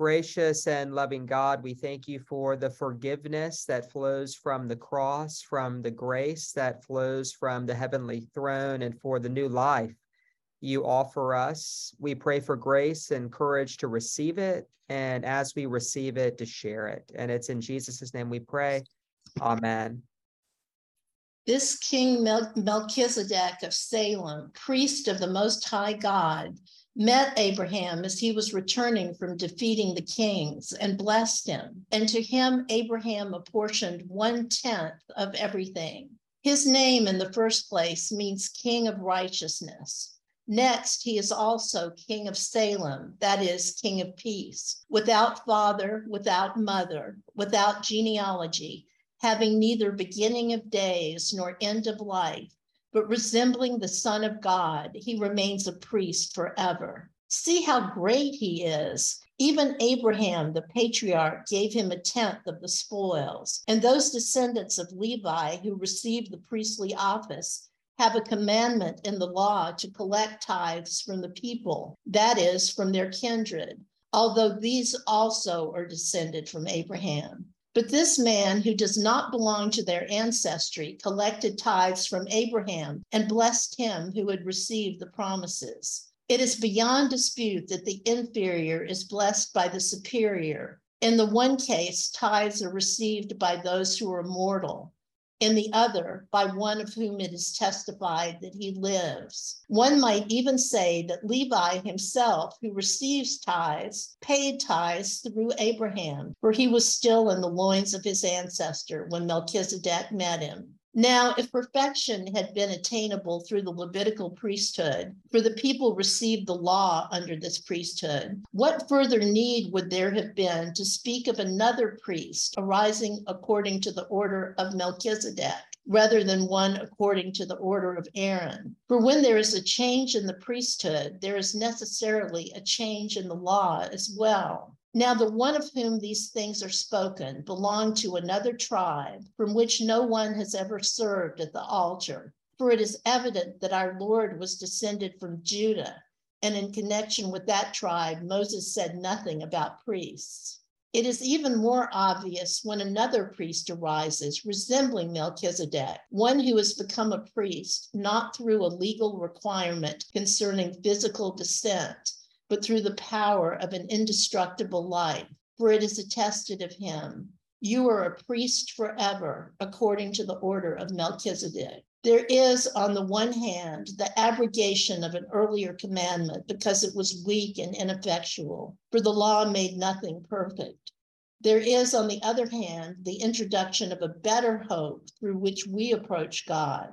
Gracious and loving God, we thank you for the forgiveness that flows from the cross, from the grace that flows from the heavenly throne, and for the new life you offer us. We pray for grace and courage to receive it, and as we receive it, to share it. And it's in Jesus' name we pray. Amen. This King Melchizedek of Salem, priest of the Most High God, met Abraham as he was returning from defeating the kings and blessed him. And to him, Abraham apportioned one tenth of everything. His name, in the first place, means King of Righteousness. Next, he is also King of Salem, that is, King of Peace, without father, without mother, without genealogy, having neither beginning of days nor end of life but resembling the Son of God, he remains a priest forever. See how great he is. Even Abraham, the patriarch, gave him a tenth of the spoils. And those descendants of Levi who received the priestly office have a commandment in the law to collect tithes from the people, that is, from their kindred, although these also are descended from Abraham. But this man who does not belong to their ancestry collected tithes from Abraham and blessed him who had received the promises. It is beyond dispute that the inferior is blessed by the superior. In the one case, tithes are received by those who are mortal in the other by one of whom it is testified that he lives. One might even say that Levi himself, who receives tithes, paid tithes through Abraham, for he was still in the loins of his ancestor when Melchizedek met him. Now, if perfection had been attainable through the Levitical priesthood, for the people received the law under this priesthood, what further need would there have been to speak of another priest arising according to the order of Melchizedek? rather than one according to the order of Aaron. For when there is a change in the priesthood, there is necessarily a change in the law as well. Now, the one of whom these things are spoken belonged to another tribe from which no one has ever served at the altar. For it is evident that our Lord was descended from Judah, and in connection with that tribe, Moses said nothing about priests. It is even more obvious when another priest arises, resembling Melchizedek, one who has become a priest, not through a legal requirement concerning physical descent but through the power of an indestructible life. For it is attested of him, you are a priest forever, according to the order of Melchizedek. There is, on the one hand, the abrogation of an earlier commandment because it was weak and ineffectual, for the law made nothing perfect. There is, on the other hand, the introduction of a better hope through which we approach God.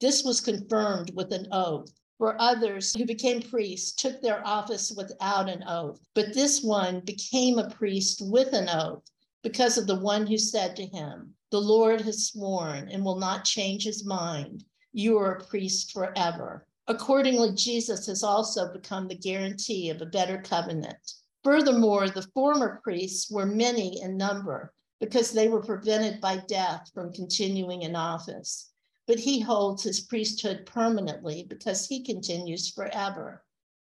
This was confirmed with an oath for others who became priests took their office without an oath. But this one became a priest with an oath because of the one who said to him, The Lord has sworn and will not change his mind. You are a priest forever. Accordingly, Jesus has also become the guarantee of a better covenant. Furthermore, the former priests were many in number because they were prevented by death from continuing in office but he holds his priesthood permanently because he continues forever.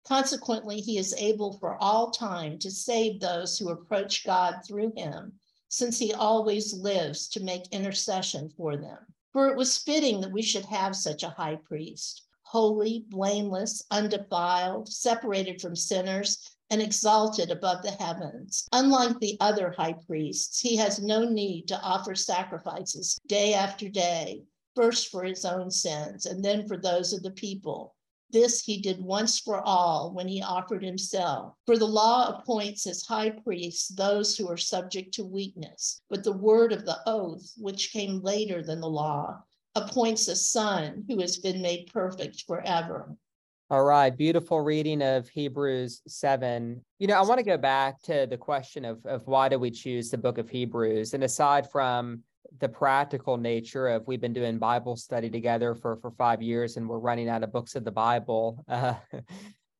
Consequently, he is able for all time to save those who approach God through him, since he always lives to make intercession for them. For it was fitting that we should have such a high priest, holy, blameless, undefiled, separated from sinners, and exalted above the heavens. Unlike the other high priests, he has no need to offer sacrifices day after day first for his own sins and then for those of the people. This he did once for all when he offered himself. For the law appoints as high priests those who are subject to weakness, but the word of the oath, which came later than the law, appoints a son who has been made perfect forever. All right, beautiful reading of Hebrews 7. You know, I want to go back to the question of, of why do we choose the book of Hebrews? And aside from the practical nature of we've been doing Bible study together for for five years and we're running out of books of the Bible. Uh,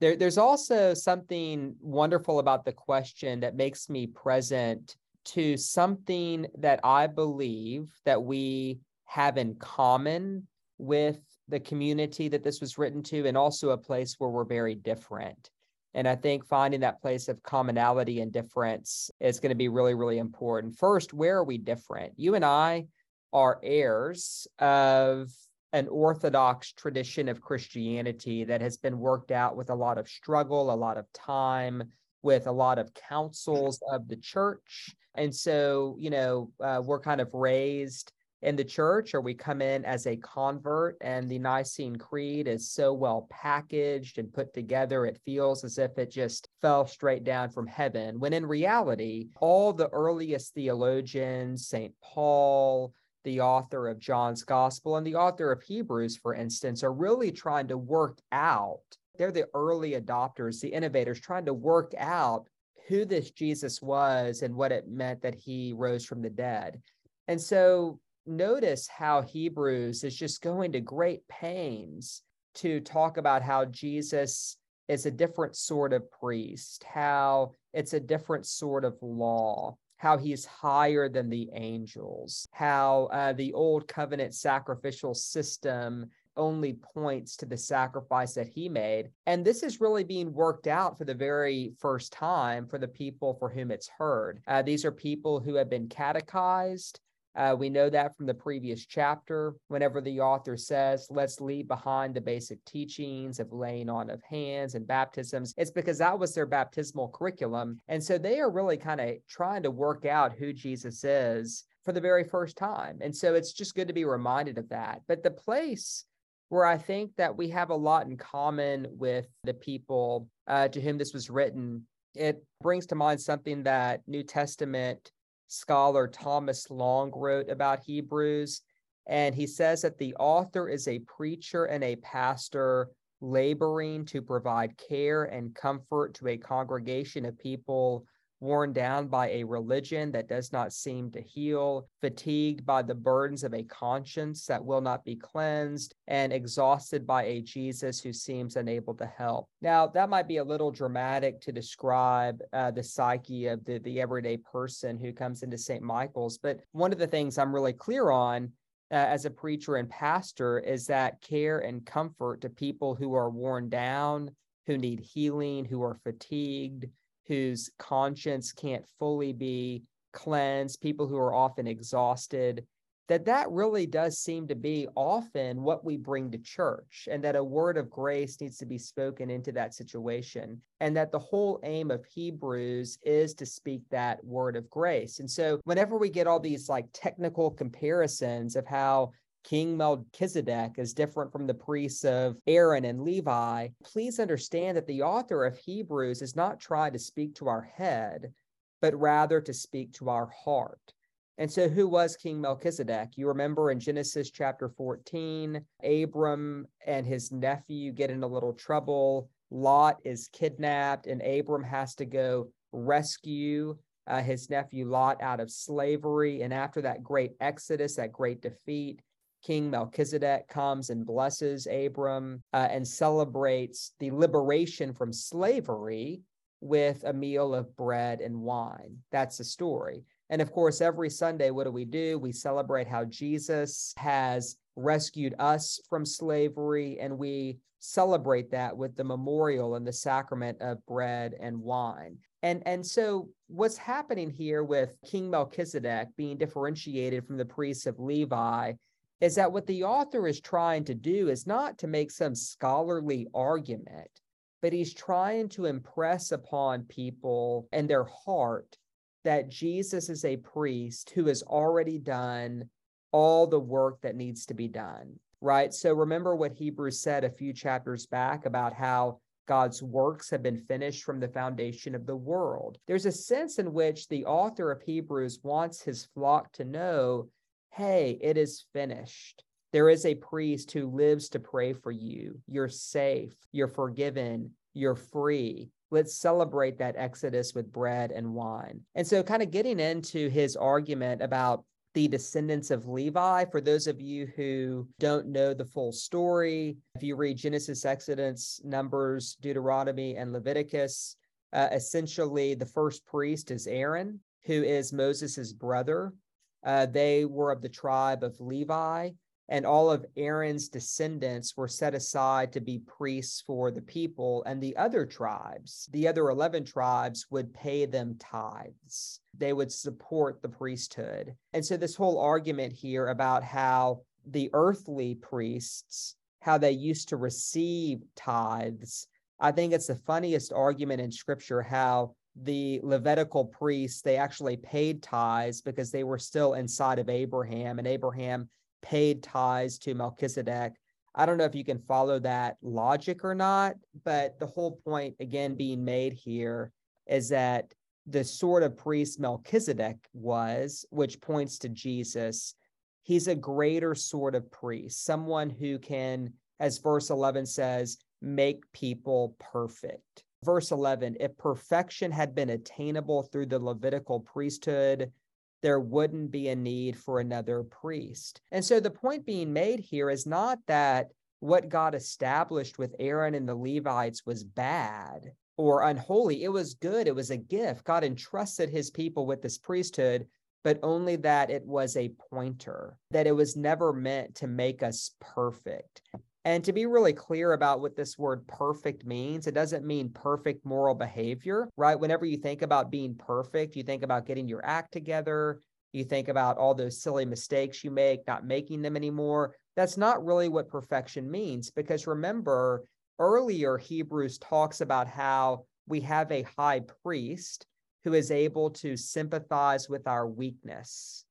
there, there's also something wonderful about the question that makes me present to something that I believe that we have in common with the community that this was written to, and also a place where we're very different. And I think finding that place of commonality and difference is going to be really, really important. First, where are we different? You and I are heirs of an orthodox tradition of Christianity that has been worked out with a lot of struggle, a lot of time, with a lot of councils of the church. And so, you know, uh, we're kind of raised in the church or we come in as a convert and the Nicene Creed is so well packaged and put together, it feels as if it just fell straight down from heaven. When in reality, all the earliest theologians, St. Paul, the author of John's Gospel and the author of Hebrews, for instance, are really trying to work out. They're the early adopters, the innovators, trying to work out who this Jesus was and what it meant that he rose from the dead. And so notice how Hebrews is just going to great pains to talk about how Jesus is a different sort of priest, how it's a different sort of law, how he's higher than the angels, how uh, the old covenant sacrificial system only points to the sacrifice that he made. And this is really being worked out for the very first time for the people for whom it's heard. Uh, these are people who have been catechized, uh, we know that from the previous chapter, whenever the author says, let's leave behind the basic teachings of laying on of hands and baptisms, it's because that was their baptismal curriculum. And so they are really kind of trying to work out who Jesus is for the very first time. And so it's just good to be reminded of that. But the place where I think that we have a lot in common with the people uh, to whom this was written, it brings to mind something that New Testament scholar Thomas Long wrote about Hebrews. And he says that the author is a preacher and a pastor laboring to provide care and comfort to a congregation of people worn down by a religion that does not seem to heal, fatigued by the burdens of a conscience that will not be cleansed, and exhausted by a Jesus who seems unable to help. Now, that might be a little dramatic to describe uh, the psyche of the, the everyday person who comes into St. Michael's, but one of the things I'm really clear on uh, as a preacher and pastor is that care and comfort to people who are worn down, who need healing, who are fatigued, whose conscience can't fully be cleansed, people who are often exhausted, that that really does seem to be often what we bring to church and that a word of grace needs to be spoken into that situation and that the whole aim of hebrews is to speak that word of grace. And so whenever we get all these like technical comparisons of how King Melchizedek is different from the priests of Aaron and Levi, please understand that the author of Hebrews is not trying to speak to our head, but rather to speak to our heart. And so, who was King Melchizedek? You remember in Genesis chapter 14, Abram and his nephew get in a little trouble. Lot is kidnapped, and Abram has to go rescue uh, his nephew Lot out of slavery. And after that great exodus, that great defeat, King Melchizedek comes and blesses Abram uh, and celebrates the liberation from slavery with a meal of bread and wine. That's the story. And of course, every Sunday, what do we do? We celebrate how Jesus has rescued us from slavery, and we celebrate that with the memorial and the sacrament of bread and wine. And, and so, what's happening here with King Melchizedek being differentiated from the priests of Levi is that what the author is trying to do is not to make some scholarly argument, but he's trying to impress upon people and their heart that Jesus is a priest who has already done all the work that needs to be done, right? So remember what Hebrews said a few chapters back about how God's works have been finished from the foundation of the world. There's a sense in which the author of Hebrews wants his flock to know hey, it is finished. There is a priest who lives to pray for you. You're safe, you're forgiven, you're free. Let's celebrate that Exodus with bread and wine. And so, kind of getting into his argument about the descendants of Levi. For those of you who don't know the full story, if you read Genesis, Exodus, Numbers, Deuteronomy, and Leviticus, uh, essentially the first priest is Aaron, who is Moses's brother. Uh, they were of the tribe of Levi. and all of Aaron's descendants were set aside to be priests for the people, and the other tribes, the other 11 tribes, would pay them tithes. They would support the priesthood. And so, this whole argument here about how the earthly priests, how they used to receive tithes, I think it's the funniest argument in scripture how the Levitical priests, they actually paid tithes because they were still inside of Abraham, and Abraham paid tithes to Melchizedek. I don't know if you can follow that logic or not, but the whole point, again, being made here is that the sort of priest Melchizedek was, which points to Jesus, he's a greater sort of priest, someone who can, as verse 11 says, make people perfect. Verse 11 if perfection had been attainable through the Levitical priesthood, there wouldn't be a need for another priest. And so the point being made here is not that what God established with Aaron and the Levites was bad or unholy. It was good. It was a gift. God entrusted his people with this priesthood, but only that it was a pointer, that it was never meant to make us perfect. And to be really clear about what this word perfect means, it doesn't mean perfect moral behavior, right? Whenever you think about being perfect, you think about getting your act together, you think about all those silly mistakes you make, not making them anymore. That's not really what perfection means, because remember, earlier Hebrews talks about how we have a high priest who is able to sympathize with our weakness.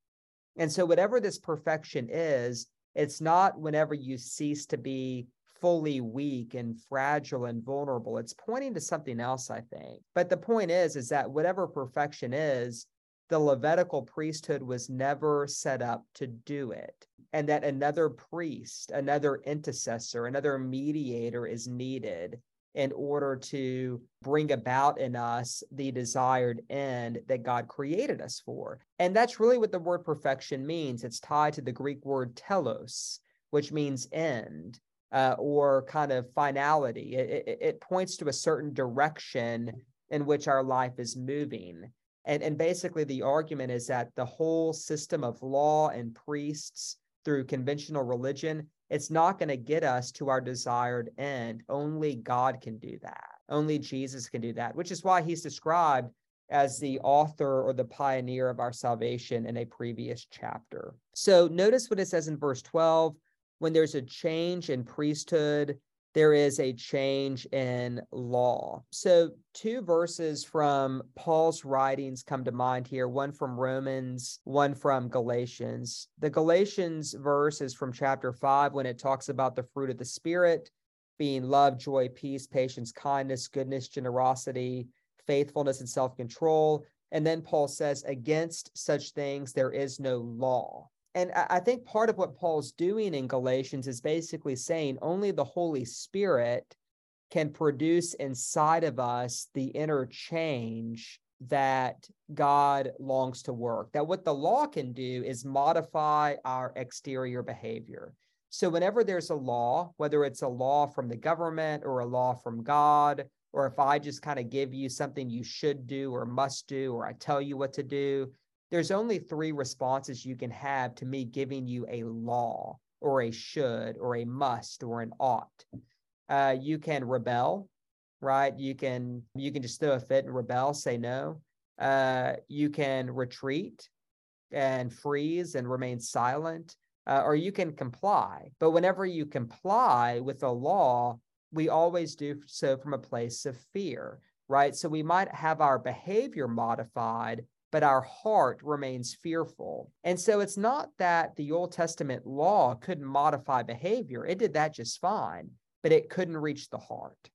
And so, whatever this perfection is, it's not whenever you cease to be fully weak and fragile and vulnerable. It's pointing to something else, I think. But the point is, is that whatever perfection is, the Levitical priesthood was never set up to do it. And that another priest, another intercessor, another mediator is needed in order to bring about in us the desired end that God created us for. And that's really what the word perfection means. It's tied to the Greek word telos, which means end. Uh, or kind of finality. It, it, it points to a certain direction in which our life is moving. And, and basically, the argument is that the whole system of law and priests through conventional religion it's not going to get us to our desired end. Only God can do that. Only Jesus can do that, which is why he's described as the author or the pioneer of our salvation in a previous chapter. So notice what it says in verse 12 when there's a change in priesthood, there is a change in law. So, two verses from Paul's writings come to mind here one from Romans, one from Galatians. The Galatians verse is from chapter 5 when it talks about the fruit of the Spirit being love, joy, peace, patience, kindness, goodness, generosity, faithfulness, and self control. And then Paul says, Against such things there is no law. And I think part of what Paul's doing in Galatians is basically saying only the Holy Spirit can produce inside of us the inner change that God longs to work. That what the law can do is modify our exterior behavior. So, whenever there's a law, whether it's a law from the government or a law from God, or if I just kind of give you something you should do or must do, or I tell you what to do, there's only three responses you can have to me giving you a law or a should or a must or an ought. Uh, you can rebel, right? You can you can just throw a fit and rebel, say no. Uh, you can retreat and freeze and remain silent, uh, or you can comply. But whenever you comply with a law, we always do so from a place of fear, right? So we might have our behavior modified but our heart remains fearful. And so it's not that the Old Testament law couldn't modify behavior, it did that just fine, but it couldn't reach the heart.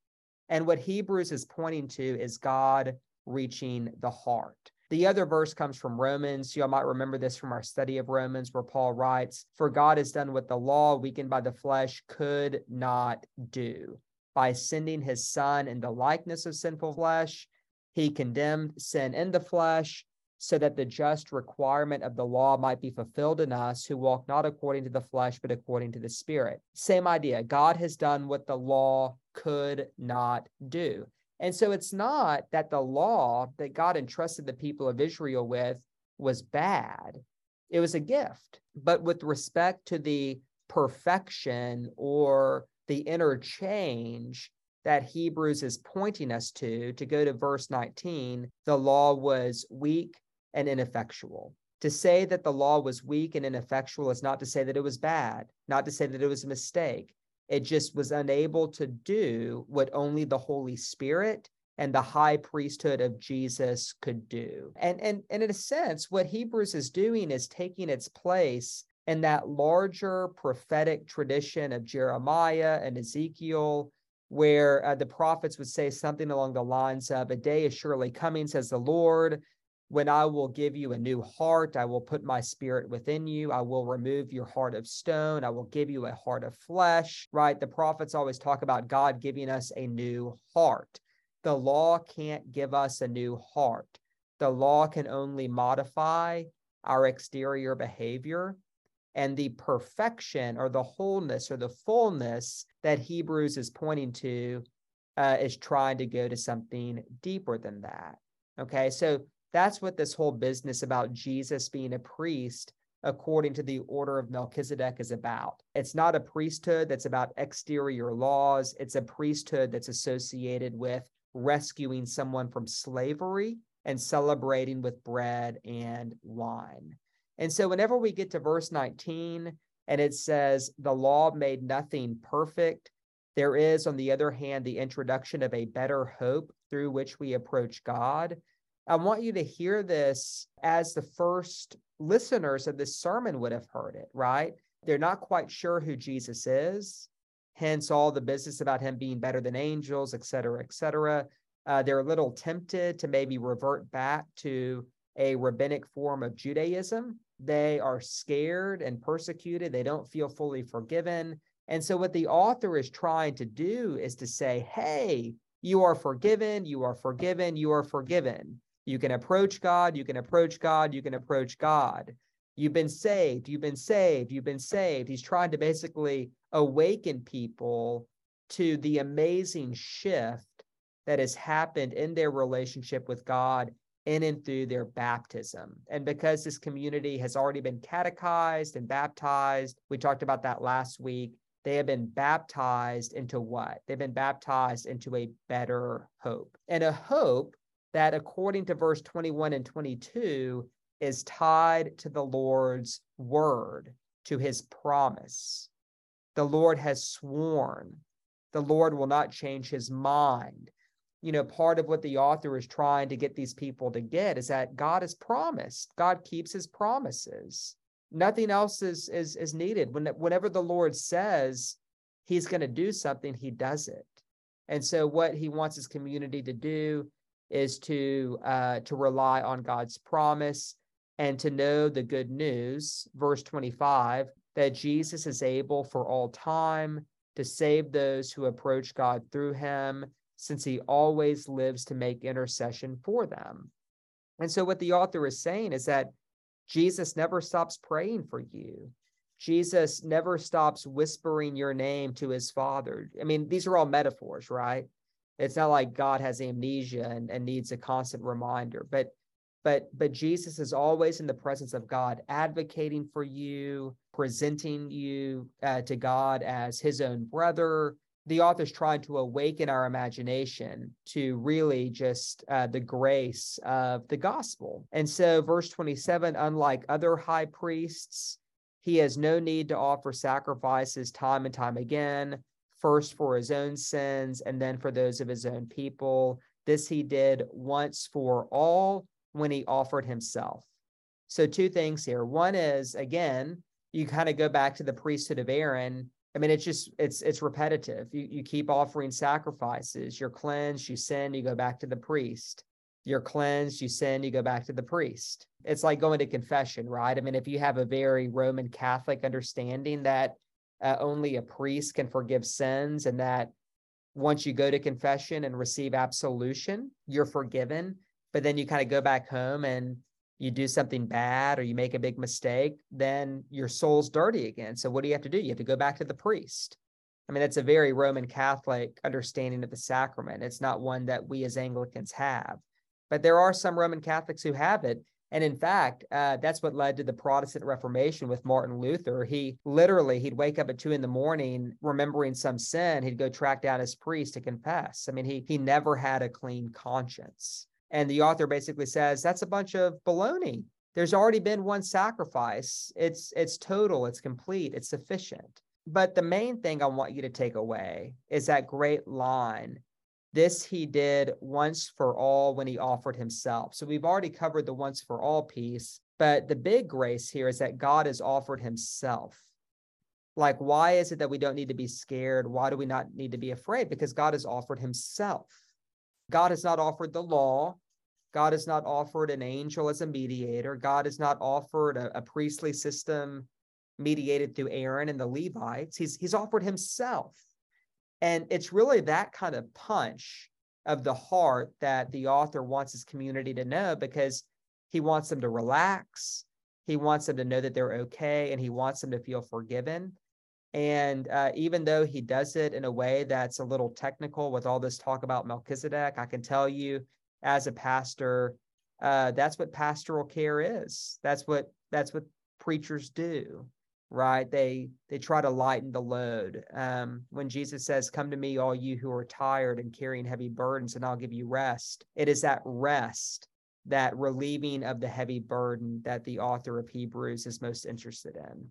And what Hebrews is pointing to is God reaching the heart. The other verse comes from Romans. You all might remember this from our study of Romans, where Paul writes, For God has done what the law, weakened by the flesh, could not do. By sending his son in the likeness of sinful flesh, he condemned sin in the flesh so that the just requirement of the law might be fulfilled in us who walk not according to the flesh, but according to the Spirit. Same idea. God has done what the law could not do. And so it's not that the law that God entrusted the people of Israel with was bad, it was a gift. But with respect to the perfection or the interchange that Hebrews is pointing us to, to go to verse 19, the law was weak and ineffectual. To say that the law was weak and ineffectual is not to say that it was bad, not to say that it was a mistake. It just was unable to do what only the Holy Spirit and the high priesthood of Jesus could do. And, and, and in a sense, what Hebrews is doing is taking its place in that larger prophetic tradition of Jeremiah and Ezekiel, where uh, the prophets would say something along the lines of, A day is surely coming, says the Lord, when I will give you a new heart, I will put my spirit within you. I will remove your heart of stone. I will give you a heart of flesh, right? The prophets always talk about God giving us a new heart. The law can't give us a new heart. The law can only modify our exterior behavior. And the perfection or the wholeness or the fullness that Hebrews is pointing to uh, is trying to go to something deeper than that. Okay, so that's what this whole business about Jesus being a priest according to the order of Melchizedek is about. It's not a priesthood that's about exterior laws, it's a priesthood that's associated with rescuing someone from slavery and celebrating with bread and wine. And so, whenever we get to verse 19 and it says, the law made nothing perfect, there is, on the other hand, the introduction of a better hope through which we approach God. I want you to hear this as the first listeners of this sermon would have heard it, right? They're not quite sure who Jesus is hence all the business about him being better than angels, et cetera, et cetera. Uh, they're a little tempted to maybe revert back to a rabbinic form of Judaism. They are scared and persecuted. They don't feel fully forgiven. And so, what the author is trying to do is to say, hey, you are forgiven, you are forgiven, you are forgiven. You can approach God, you can approach God, you can approach God. You've been saved, you've been saved, you've been saved. He's trying to basically awaken people to the amazing shift that has happened in their relationship with God in and through their baptism. And because this community has already been catechized and baptized, we talked about that last week. They have been baptized into what? They've been baptized into a better hope. And a hope that, according to verse 21 and 22, is tied to the Lord's word, to his promise. The Lord has sworn. The Lord will not change his mind. You know, part of what the author is trying to get these people to get is that God has promised. God keeps his promises. Nothing else is is is needed. When, whenever the Lord says he's going to do something, he does it. And so what he wants his community to do is to uh, to rely on God's promise and to know the good news, verse 25, that Jesus is able for all time to save those who approach God through him, since he always lives to make intercession for them. And so, what the author is saying is that Jesus never stops praying for you. Jesus never stops whispering your name to his Father. I mean, these are all metaphors, right? It's not like God has amnesia and, and needs a constant reminder, but but but Jesus is always in the presence of God, advocating for you, presenting you uh, to God as His own brother. The author's trying to awaken our imagination to really just uh, the grace of the gospel. And so, verse 27 unlike other high priests, he has no need to offer sacrifices time and time again, first for his own sins and then for those of his own people. This he did once for all when he offered himself. So, two things here. One is, again, you kind of go back to the priesthood of Aaron. I mean, it's just it's it's repetitive. You you keep offering sacrifices. You're cleansed, you sin, you go back to the priest. You're cleansed, you sin, you go back to the priest. It's like going to confession, right? I mean, if you have a very Roman Catholic understanding that uh, only a priest can forgive sins, and that once you go to confession and receive absolution, you're forgiven but then you kind of go back home and you do something bad or you make a big mistake, then your soul's dirty again. So what do you have to do? You have to go back to the priest. I mean, that's a very Roman Catholic understanding of the sacrament. It's not one that we as Anglicans have. But there are some Roman Catholics who have it. And in fact, uh, that's what led to the Protestant Reformation with Martin Luther. He literally he'd wake up at two in the morning, remembering some sin. He'd go track down his priest to confess. I mean, he he never had a clean conscience. And the author basically says that's a bunch of baloney. There's already been one sacrifice. It's it's total. It's complete. It's sufficient. But the main thing I want you to take away is that great line this he did once for all when he offered himself. So we've already covered the once for all piece, but the big grace here is that God has offered himself. Like, why is it that we don't need to be scared? Why do we not need to be afraid? Because God has offered himself. God has not offered the law. God has not offered an angel as a mediator. God has not offered a, a priestly system mediated through Aaron and the Levites. He's, he's offered himself. And it's really that kind of punch of the heart that the author wants his community to know because he wants them to relax. He wants them to know that they're okay and he wants them to feel forgiven. And uh, even though he does it in a way that's a little technical with all this talk about Melchizedek, I can tell you as a pastor, uh, that's what pastoral care is. That's what that's what preachers do right? They they try to lighten the load. Um, when jesus says come to me all you who are tired and carrying heavy burdens and i'll give you rest it is that rest that relieving of the heavy burden that the author of hebrews is most interested in